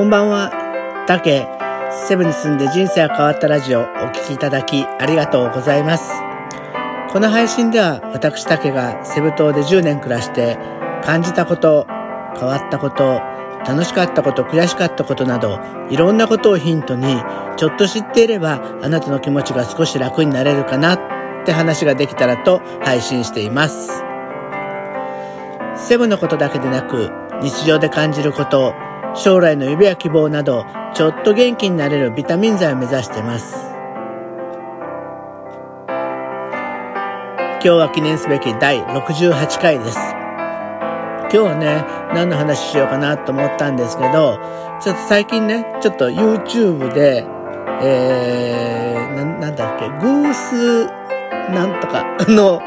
こんばんは、たけ。セブに住んで人生が変わったラジオお聴きいただきありがとうございます。この配信では私たけがセブ島で10年暮らして感じたこと、変わったこと、楽しかったこと、悔しかったことなど、いろんなことをヒントに、ちょっと知っていれば、あなたの気持ちが少し楽になれるかなって話ができたらと配信しています。セブのことだけでなく、日常で感じること、将来の夢や希望など、ちょっと元気になれるビタミン剤を目指してます。今日は記念すべき第68回です。今日はね、何の話しようかなと思ったんですけど、ちょっと最近ね、ちょっと YouTube で、えー、ななんだっけ、グースなんとかの、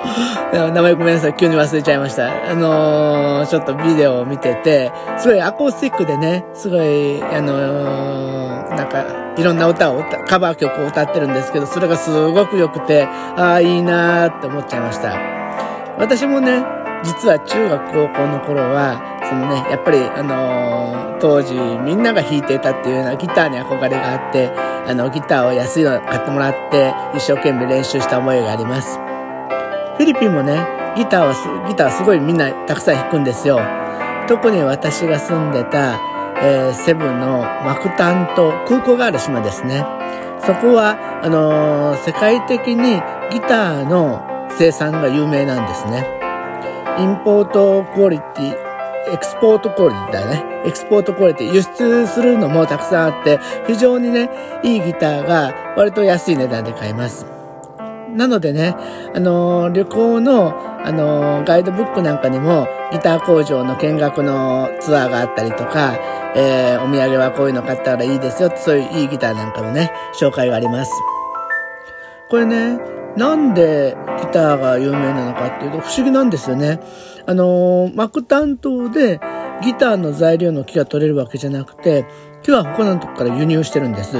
名前ごめんなさい、急に忘れちゃいました。あのー、ちょっとビデオを見てて、すごいアコースティックでね、すごい、あのー、なんか、いろんな歌を、カバー曲を歌ってるんですけど、それがすごく良くて、ああ、いいなーって思っちゃいました。私もね、実は中学高校の頃は、そのね、やっぱり、あのー、当時みんなが弾いていたっていうようなギターに憧れがあって、あの、ギターを安いの買ってもらって、一生懸命練習した思いがあります。フィリピンもね、ギターは、ギターすごいみんなたくさん弾くんですよ。特に私が住んでた、えー、セブのマクタンと空港がある島ですね。そこは、あのー、世界的にギターの生産が有名なんですね。インポートクオリティ、エクスポートクオリティだね。エクスポートクオリティ、輸出するのもたくさんあって、非常にね、いいギターが割と安い値段で買えます。なのでね、あのー、旅行の、あのー、ガイドブックなんかにも、ギター工場の見学のツアーがあったりとか、えー、お土産はこういうの買ったらいいですよそういういいギターなんかもね、紹介があります。これね、なんでギターが有名なのかっていうと不思議なんですよね。あのー、ク担当でギターの材料の木が取れるわけじゃなくて、木は他のとこから輸入してるんです。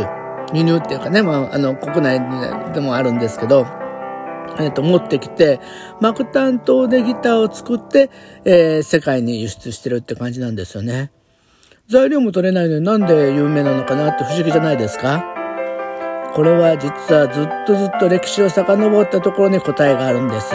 輸入っていうかね、まあ、あの、国内でもあるんですけど、えっ、ー、と、持ってきて、ク担当でギターを作って、えー、世界に輸出してるって感じなんですよね。材料も取れないのになんで有名なのかなって不思議じゃないですか？これは実はずっとずっと歴史を遡ったところに答えがあるんです。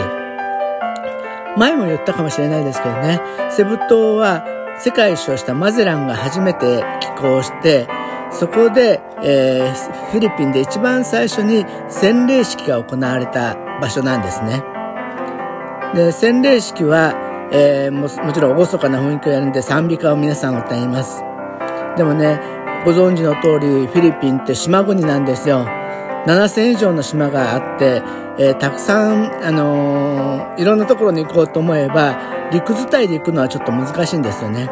前も言ったかもしれないですけどね、セブ島は世界一周したマゼランが初めて寄港して、そこで、えー、フィリピンで一番最初に洗礼式が行われた場所なんですね。で、洗礼式は、えー、ももちろん厳かな雰囲気をやるんで賛美歌を皆さん歌います。でもね、ご存知の通りフィリピンって島国なんですよ。7000以上の島があって、えー、たくさん、あのー、いろんなところに行こうと思えば、陸伝いで行くのはちょっと難しいんですよね。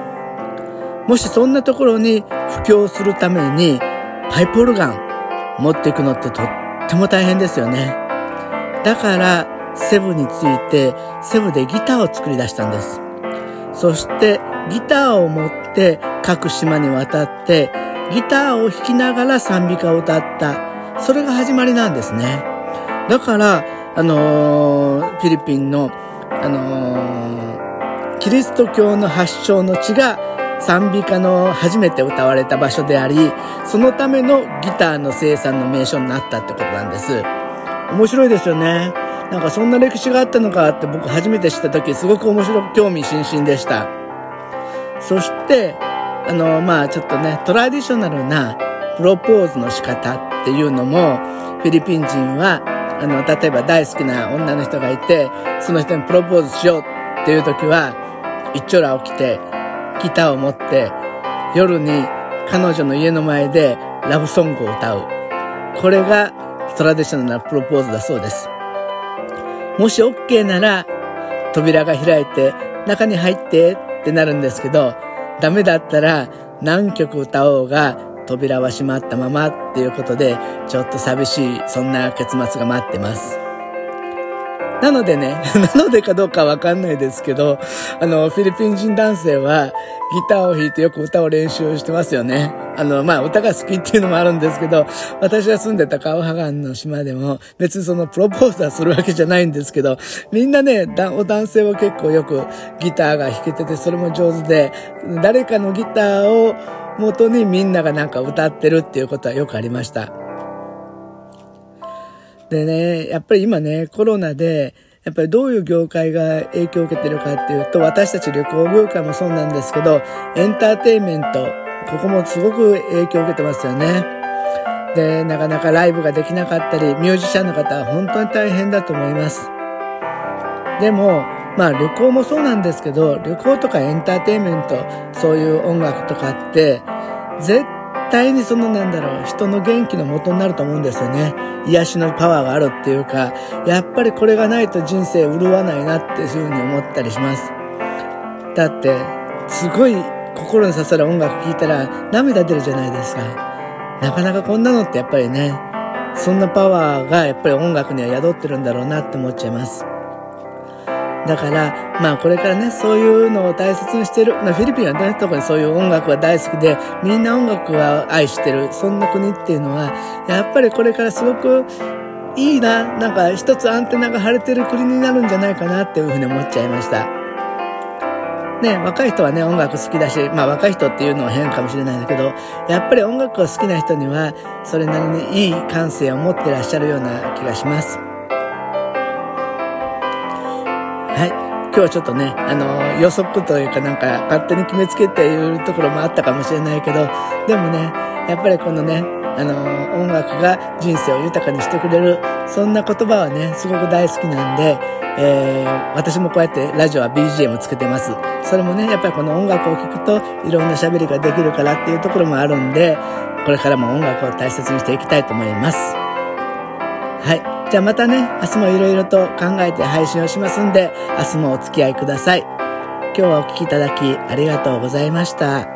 もしそんなところに布教するために、パイプオルガン持っていくのってとっても大変ですよね。だから、セブについて、セブでギターを作り出したんです。そして、ギターを持って各島に渡って、ギターを弾きながら賛美歌を歌った。それが始まりなんですね。だから、あのー、フィリピンの、あのー、キリスト教の発祥の地が賛美歌の初めて歌われた場所であり、そのためのギターの生産の名所になったってことなんです。面白いですよね。なんかそんな歴史があったのかって僕初めて知った時すごく面白く興味津々でした。そして、あの、まあちょっとね、トラディショナルなプロポーズの仕方っていうのも、フィリピン人は、あの、例えば大好きな女の人がいて、その人にプロポーズしようっていう時は、一丁ら起きて、ギターを持って、夜に彼女の家の前でラブソングを歌う。これがトラディショナルなプロポーズだそうです。もし OK なら、扉が開いて、中に入ってってなるんですけど、ダメだったら何曲歌おうが扉は閉まったままっていうことで、ちょっと寂しい、そんな結末が待ってます。なのでね、なのでかどうかわかんないですけど、あの、フィリピン人男性はギターを弾いてよく歌を練習してますよね。あの、まあ、歌が好きっていうのもあるんですけど、私が住んでたカオハガンの島でも、別にそのプロポーズはするわけじゃないんですけど、みんなね、男性は結構よくギターが弾けてて、それも上手で、誰かのギターを元にみんながなんか歌ってるっていうことはよくありました。でね、やっぱり今ね、コロナで、やっぱりどういう業界が影響を受けてるかっていうと、私たち旅行業界もそうなんですけど、エンターテインメント、ここもすごく影響を受けてますよね。で、なかなかライブができなかったり、ミュージシャンの方は本当に大変だと思います。でも、まあ旅行もそうなんですけど、旅行とかエンターテインメント、そういう音楽とかって、絶対にそのなんだろう、人の元気の元になると思うんですよね。癒しのパワーがあるっていうか、やっぱりこれがないと人生潤わないなっていうふうに思ったりします。だって、すごい心に刺さる音楽聴いたら涙出るじゃないですか。なかなかこんなのってやっぱりね、そんなパワーがやっぱり音楽には宿ってるんだろうなって思っちゃいます。だから、まあこれからね、そういうのを大切にしてる。まあフィリピンはね、特にそういう音楽が大好きで、みんな音楽は愛してる。そんな国っていうのは、やっぱりこれからすごくいいな、なんか一つアンテナが張れてる国になるんじゃないかなっていうふうに思っちゃいました。ね、若い人はね、音楽好きだし、まあ若い人っていうのは変かもしれないんだけど、やっぱり音楽が好きな人には、それなりにいい感性を持ってらっしゃるような気がします。はい。今日はちょっとね、あの、予測というかなんか勝手に決めつけているところもあったかもしれないけど、でもね、やっぱりこのね、あの、音楽が人生を豊かにしてくれる、そんな言葉はね、すごく大好きなんで、えー、私もこうやってラジオは BGM つけてます。それもね、やっぱりこの音楽を聴くといろんな喋りができるからっていうところもあるんで、これからも音楽を大切にしていきたいと思います。はい。じゃあまたね、明日もいろいろと考えて配信をしますんで、明日もお付き合いください。今日はお聴きいただきありがとうございました。